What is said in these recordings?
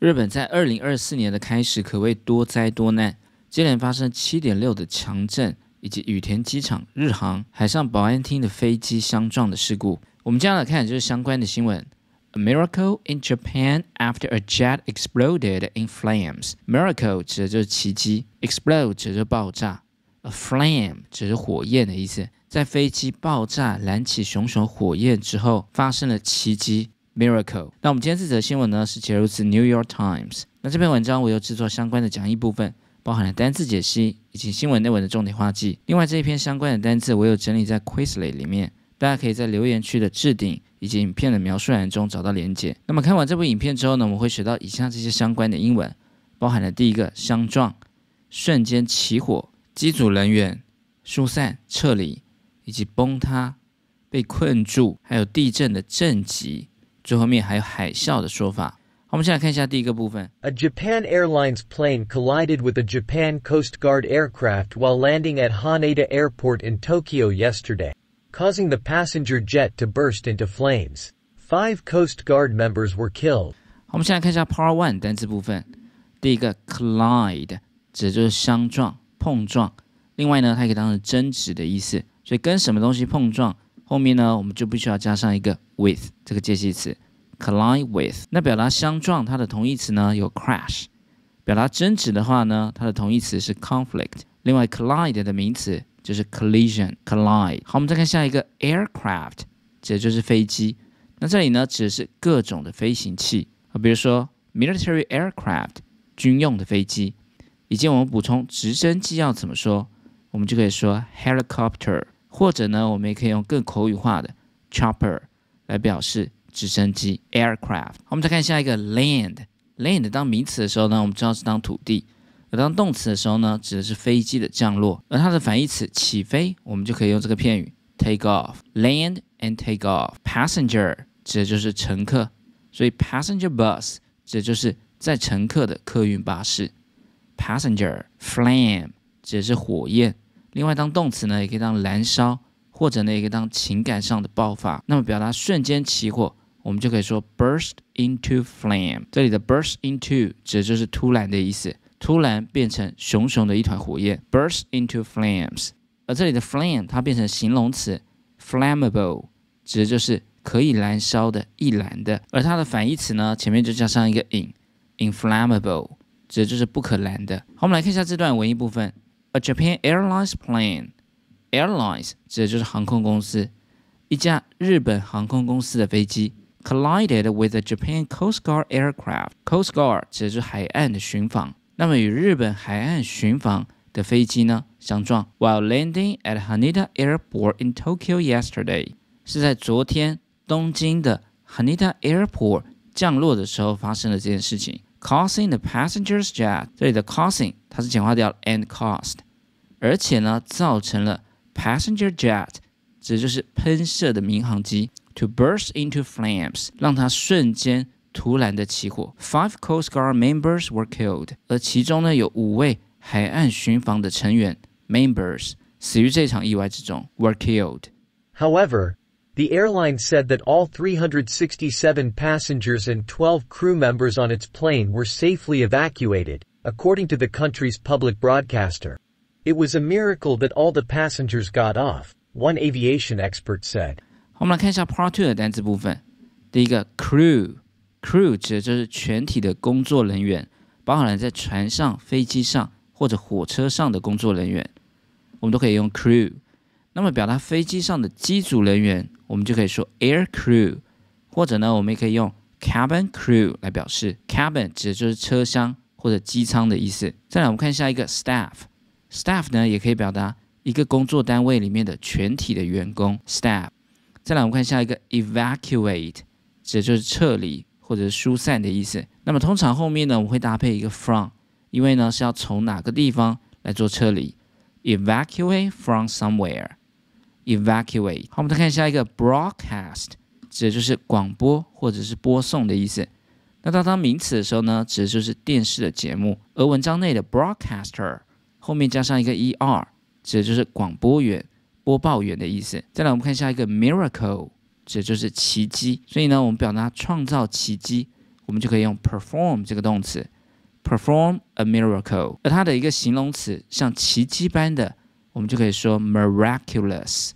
日本在二零二四年的开始可谓多灾多难，接连发生七点六的强震，以及羽田机场日航海上保安厅的飞机相撞的事故。我们接下来看就是相关的新闻。A miracle in Japan after a jet exploded in flames. Miracle 指的就是奇迹，explode 指的就是爆炸，a flame 指的是火焰的意思。在飞机爆炸燃起熊熊火焰之后，发生了奇迹。Miracle。那我们今天这则新闻呢，是节录自《New York Times》。那这篇文章我有制作相关的讲义部分，包含了单字解析以及新闻内文的重点画记。另外这一篇相关的单字我有整理在 Quizlet 里面，大家可以在留言区的置顶以及影片的描述栏中找到连结。那么看完这部影片之后呢，我们会学到以下这些相关的英文，包含了第一个相撞、瞬间起火、机组人员疏散撤离，以及崩塌、被困住，还有地震的震级。最后面还有海啸的说法。好，我们先来看一下第一个部分。A Japan Airlines plane collided with a Japan Coast Guard aircraft while landing at Haneda Airport in Tokyo yesterday, causing the passenger jet to burst into flames. Five Coast Guard members were killed. 好，我们先来看一下 Part One 单词部分。第一个 collide 指的就是相撞、碰撞。另外呢，它可以当成争执的意思，所以跟什么东西碰撞？ 后面呢，我们就必须要加上一个 with 这个介系词，collide with。那表达相撞，它的同义词呢有 crash；表达争执的话呢，它的同义词是 conflict。另外，collide 的名词就是 collision，collide。好，我们再看下一个 aircraft，指的就是飞机。那这里呢，指的是各种的飞行器啊，比如说 military aircraft，军用的飞机。以及我们补充直升机要怎么说，我们就可以说 helicopter。或者呢，我们也可以用更口语化的 chopper 来表示直升机 aircraft。我们再看下一个 land。land 当名词的时候呢，我们知道是当土地；而当动词的时候呢，指的是飞机的降落。而它的反义词起飞，我们就可以用这个片语 take off。land and take off。passenger 指的就是乘客，所以 passenger bus 指的就是载乘客的客运巴士。passenger flame 指的是火焰。另外，当动词呢，也可以当燃烧，或者呢，也可以当情感上的爆发。那么，表达瞬间起火，我们就可以说 burst into flame。这里的 burst into 指的就是突然的意思，突然变成熊熊的一团火焰，burst into flames。而这里的 flame 它变成形容词 flammable，指的就是可以燃烧的、易燃的。而它的反义词呢，前面就加上一个 in，inflammable，指的就是不可燃的。好，我们来看一下这段文艺部分。A Japan Airlines plane, airlines 指的就是航空公司。一架日本航空公司的飞机 collided with a Japan Coast Guard aircraft. Coast Guard 指的是海岸的巡防。那么与日本海岸巡防的飞机呢相撞，while landing at Haneda Airport in Tokyo yesterday，是在昨天东京的 Haneda Airport 降落的时候发生了这件事情。causing the passengers jet，这里的 causing 它是简化掉 and caused，而且呢造成了 passenger jet，指的就是喷射的民航机 to burst into flames，让它瞬间突然的起火。Five Coast Guard members were killed，而其中呢有五位海岸巡防的成员 members 死于这场意外之中 were killed。However, the airline said that all 367 passengers and 12 crew members on its plane were safely evacuated, according to the country's public broadcaster. It was a miracle that all the passengers got off, one aviation expert said. 我们来看一下 Part Two 的单词部分。第一个 crew，crew 指的就是全体的工作人员，包含了在船上、飞机上或者火车上的工作人员，我们都可以用 crew。 那么表达飞机上的机组人员，我们就可以说 air crew，或者呢，我们也可以用 cabin crew 来表示。cabin 指的就是车厢或者机舱的意思。再来，我们看下一个 staff，staff 呢也可以表达一个工作单位里面的全体的员工 staff。再来，我们看下一个 evacuate，指的就是撤离或者疏散的意思。那么通常后面呢，我们会搭配一个 from，因为呢是要从哪个地方来做撤离，evacuate from somewhere。evacuate。好，我们再看下一个 broadcast，指的就是广播或者是播送的意思。那当当名词的时候呢，指的就是电视的节目。而文章内的 broadcaster 后面加上一个 er，指的就是广播员、播报员的意思。再来，我们看下一个 miracle，指的就是奇迹。所以呢，我们表达创造奇迹，我们就可以用 perform 这个动词，perform a miracle。而它的一个形容词像奇迹般的，我们就可以说 miraculous。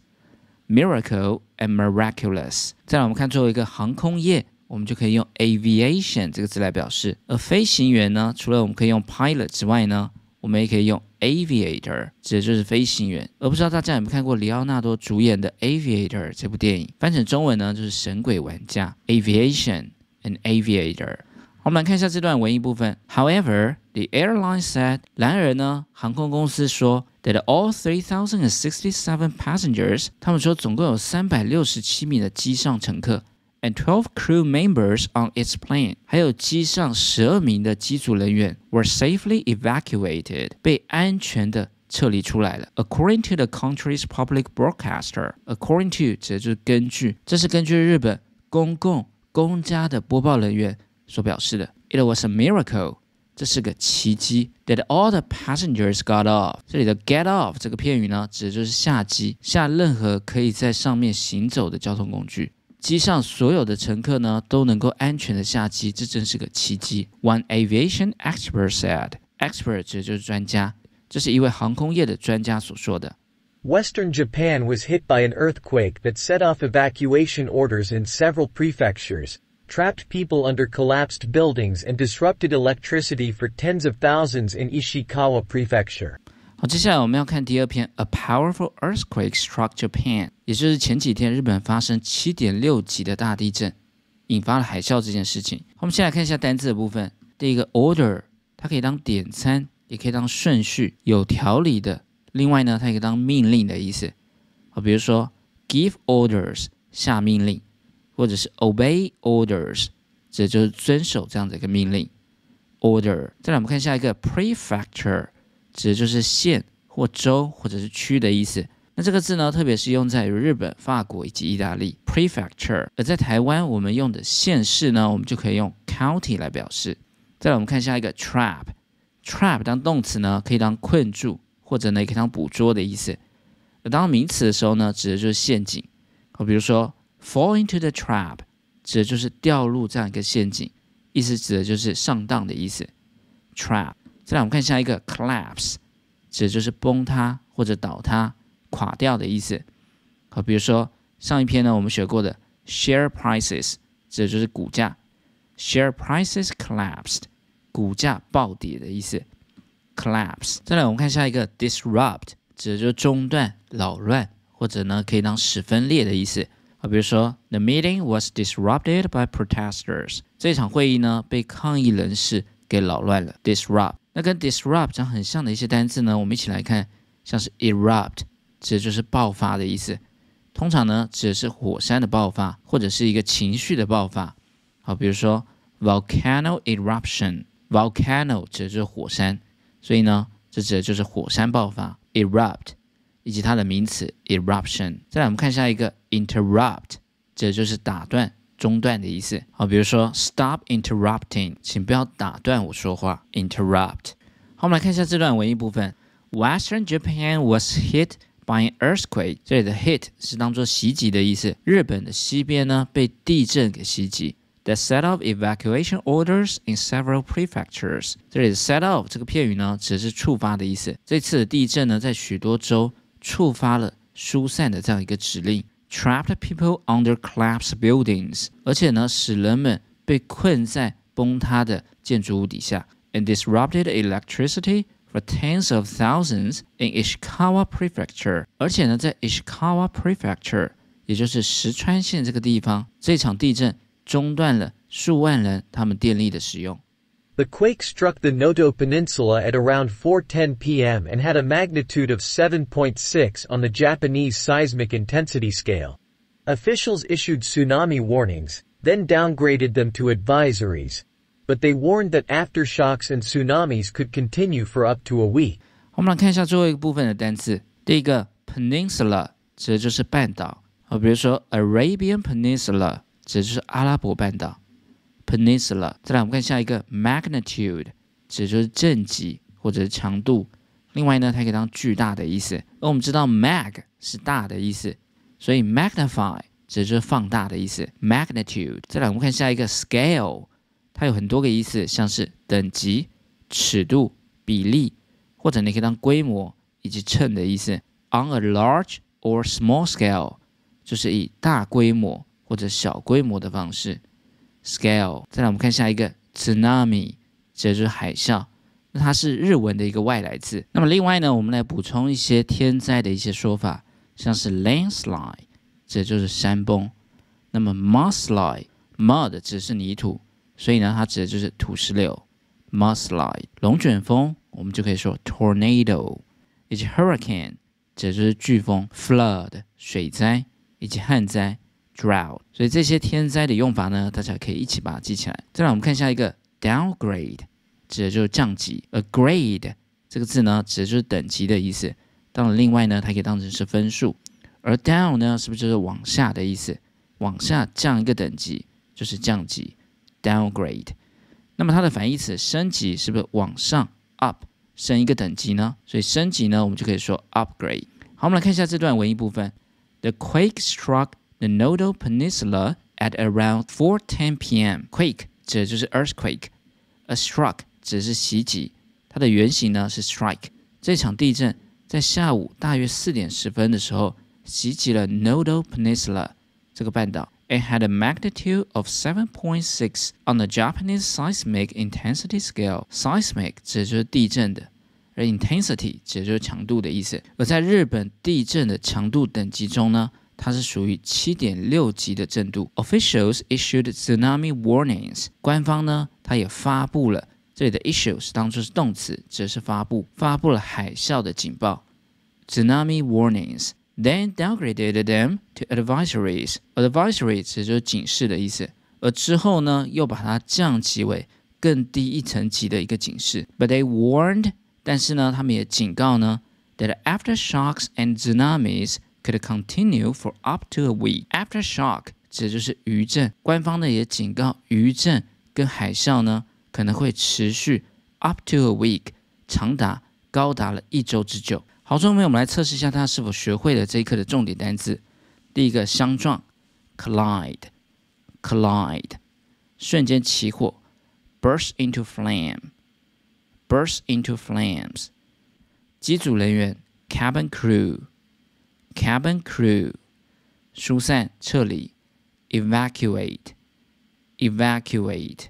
miracle and miraculous。再来，我们看最后一个航空业，我们就可以用 aviation 这个字来表示。而飞行员呢，除了我们可以用 pilot 之外呢，我们也可以用 aviator，指的就是飞行员。而不知道大家有没有看过里奥纳多主演的 Aviator 这部电影？翻成中文呢，就是神鬼玩家 aviation and aviator。我们来看一下这段文艺部分。However, the airline said，然而呢，航空公司说 that all three thousand and sixty-seven passengers，他们说总共有三百六十七名的机上乘客，and twelve crew members on its plane，还有机上十二名的机组人员 were safely evacuated，被安全的撤离出来了。According to the country's public broadcaster，according to 指的就是根据，这是根据日本公共公家的播报人员。 所表示的。It was a miracle，这是个奇迹。That all the passengers got off。这里的 get off 这个片语呢，指的就是下机，下任何可以在上面行走的交通工具。机上所有的乘客呢，都能够安全的下机，这真是个奇迹。One aviation expert said，expert 指的就是专家，这是一位航空业的专家所说的。Western Japan was hit by an earthquake that set off evacuation orders in several prefectures trapped people under collapsed buildings and disrupted electricity for tens of thousands in Ishikawa Prefecture. 好，接下来我们要看第二篇，A powerful earthquake struck Japan，也就是前几天日本发生七点六级的大地震，引发了海啸这件事情。我们先来看一下单字的部分。第一个 order，它可以当点餐，也可以当顺序、有条理的。另外呢，它也可以当命令的意思。好，比如说 give orders，下命令。或者是 obey orders，这就是遵守这样的一个命令。order，再来我们看下一个 prefecture，指的就是县或州或者是区的意思。那这个字呢，特别是用在日本、法国以及意大利 prefecture。而在台湾，我们用的县市呢，我们就可以用 county 来表示。再来我们看下一个 trap，trap 当动词呢，可以当困住，或者呢也可以当捕捉的意思。而当名词的时候呢，指的就是陷阱。好，比如说。Fall into the trap，指的就是掉入这样一个陷阱，意思指的就是上当的意思。Trap。再来，我们看下一个 collapse，指的就是崩塌或者倒塌、垮掉的意思。好，比如说上一篇呢，我们学过的 share prices，指的就是股价。Share prices collapsed，股价暴跌的意思。Collapse。再来，我们看下一个 disrupt，指的就是中断、扰乱，或者呢可以当使分裂的意思。啊，比如说，The meeting was disrupted by protesters。这场会议呢，被抗议人士给扰乱了。Disrupt。那跟 disrupt 讲很像的一些单词呢，我们一起来看，像是 erupt，指的就是爆发的意思。通常呢，指的是火山的爆发，或者是一个情绪的爆发。好，比如说 volcano eruption。volcano 指的就是火山，所以呢，这指的就是火山爆发。erupt。以及它的名词 eruption。再来，我们看下一个 interrupt，这就是打断、中断的意思。好，比如说 stop interrupting，请不要打断我说话。interrupt。好，我们来看一下这段文艺部分。Western Japan was hit by an earthquake。这里的 hit 是当做袭击的意思。日本的西边呢被地震给袭击。That set off evacuation orders in several prefectures。这里的 set off 这个片语呢，指的是触发的意思。这次的地震呢，在许多州。触发了疏散的这样一个指令，trapped people under collapsed buildings，而且呢，使人们被困在崩塌的建筑物底下，and disrupted electricity for tens of thousands in Ishikawa Prefecture。而且呢，在 Ishikawa Prefecture，也就是石川县这个地方，这场地震中断了数万人他们电力的使用。The quake struck the Noto Peninsula at around 4.10 p.m. and had a magnitude of 7.6 on the Japanese seismic intensity scale. Officials issued tsunami warnings, then downgraded them to advisories. But they warned that aftershocks and tsunamis could continue for up to a week. 我们来看一下最后一个部分的单词。第一个 peninsula 指的就是半岛，啊，比如说 Arabian Peninsula 指的就是阿拉伯半岛。 peninsula。再来，我们看下一个 magnitude，指的就是正级或者是强度。另外呢，它可以当巨大的意思。而我们知道 mag 是大的意思，所以 magnify 指的就是放大的意思。magnitude。再来，我们看下一个 scale，它有很多个意思，像是等级、尺度、比例，或者你可以当规模以及称的意思。On a large or small scale，就是以大规模或者小规模的方式。Scale。再来，我们看下一个 tsunami，这就是海啸。那它是日文的一个外来字。那么另外呢，我们来补充一些天灾的一些说法，像是 landslide，这就是山崩。那么 mudslide，mud 指的是泥土，所以呢，它指的就是土石流。mudslide，龙卷风，我们就可以说 tornado，以及 hurricane，指的就是飓风。flood，水灾，以及旱灾 drought。所以这些天灾的用法呢，大家可以一起把它记起来。再来，我们看下一个 downgrade，指的就是降级。a grade 这个字呢，指的就是等级的意思。当然，另外呢，它可以当成是分数。而 down 呢，是不是就是往下的意思？往下降一个等级就是降级，downgrade。那么它的反义词升级是不是往上 up 升一个等级呢？所以升级呢，我们就可以说 upgrade。好，我们来看一下这段文艺部分。The quake struck the Noto Peninsula at around 4:10 p.m. Quake 指的就是 earthquake，a struck 指的是袭击，它的原型呢是 strike。这场地震在下午大约四点十分的时候袭击了 Noto Peninsula。这个半岛。It had a magnitude of 7.6 on the Japanese seismic intensity scale. Seismic 指的就是地震的，而 intensity 指的就是强度的意思。而在日本地震的强度等级中呢， 它是属于七点六级的震度。Officials issued tsunami warnings. 官方呢，它也发布了这里的 issues 当做是动词，指的是发布，发布了海啸的警报。Tsunami warnings. Then downgraded them to advisories. Advisory 指就是警示的意思，而之后呢，又把它降级为更低一层级的一个警示。But they warned，但是呢，他们也警告呢，that aftershocks and tsunamis could continue for up to a week. Aftershock 指就是余震，官方呢也警告余震跟海啸呢可能会持续 up to a week，长达高达了一周之久。好，众朋友们，我们来测试一下大家是否学会了这一课的重点单词。第一个，相撞，collide，collide，瞬间起火，burst into flame，burst into flames。机组人员，cabin Cabin crew，疏散撤离，evacuate，evacuate，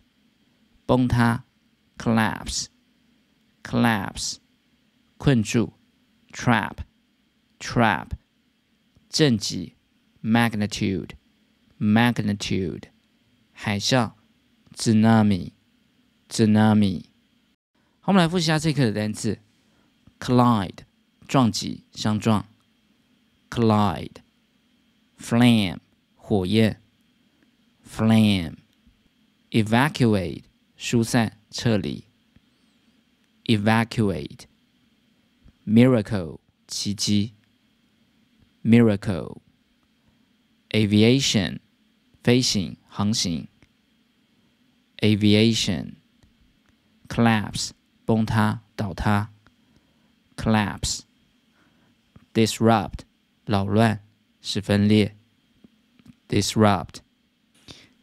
崩塌，collapse，collapse，困住。trap, trap，震级，magnitude, magnitude，海啸，tsunami, tsunami。好，我们来复习一下这课的单词：collide，撞击、相撞 ；collide, flame，火焰；flame, evacuate，疏散、撤离；evacuate。miracle 奇迹，miracle aviation 飞行航行，aviation collapse 崩塌倒塌，collapse disrupt 扰乱使分裂，disrupt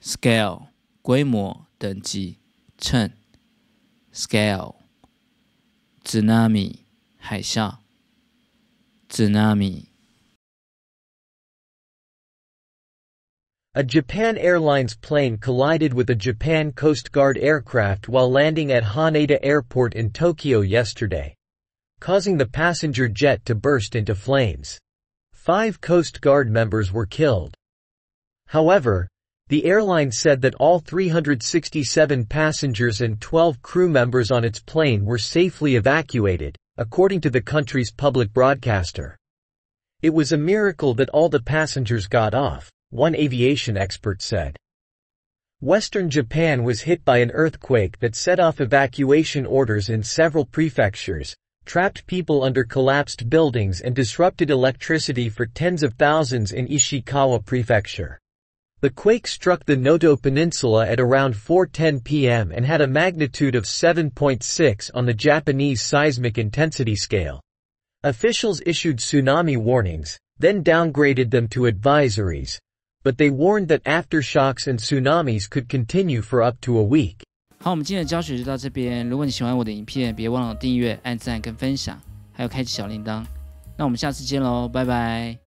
scale 规模等级称，scale tsunami 海啸，tsunami。A Japan Airlines plane collided with a Japan Coast Guard aircraft while landing at Haneda Airport in Tokyo yesterday, causing the passenger jet to burst into flames. Five Coast Guard members were killed. However, the airline said that all 367 passengers and 12 crew members on its plane were safely evacuated, according to the country's public broadcaster. It was a miracle that all the passengers got off, one aviation expert said. Western Japan was hit by an earthquake that set off evacuation orders in several prefectures, trapped people under collapsed buildings and disrupted electricity for tens of thousands in Ishikawa Prefecture. The quake struck the Noto Peninsula at around 4.10 p.m. and had a magnitude of 7.6 on the Japanese seismic intensity scale. Officials issued tsunami warnings, then downgraded them to advisories, but they warned that aftershocks and tsunamis could continue for up to a week. 好，我们今天的教学就到这边。如果你喜欢我的影片，别忘了订阅、按赞跟分享，还有开启小铃铛。那我们下次见喽，拜拜。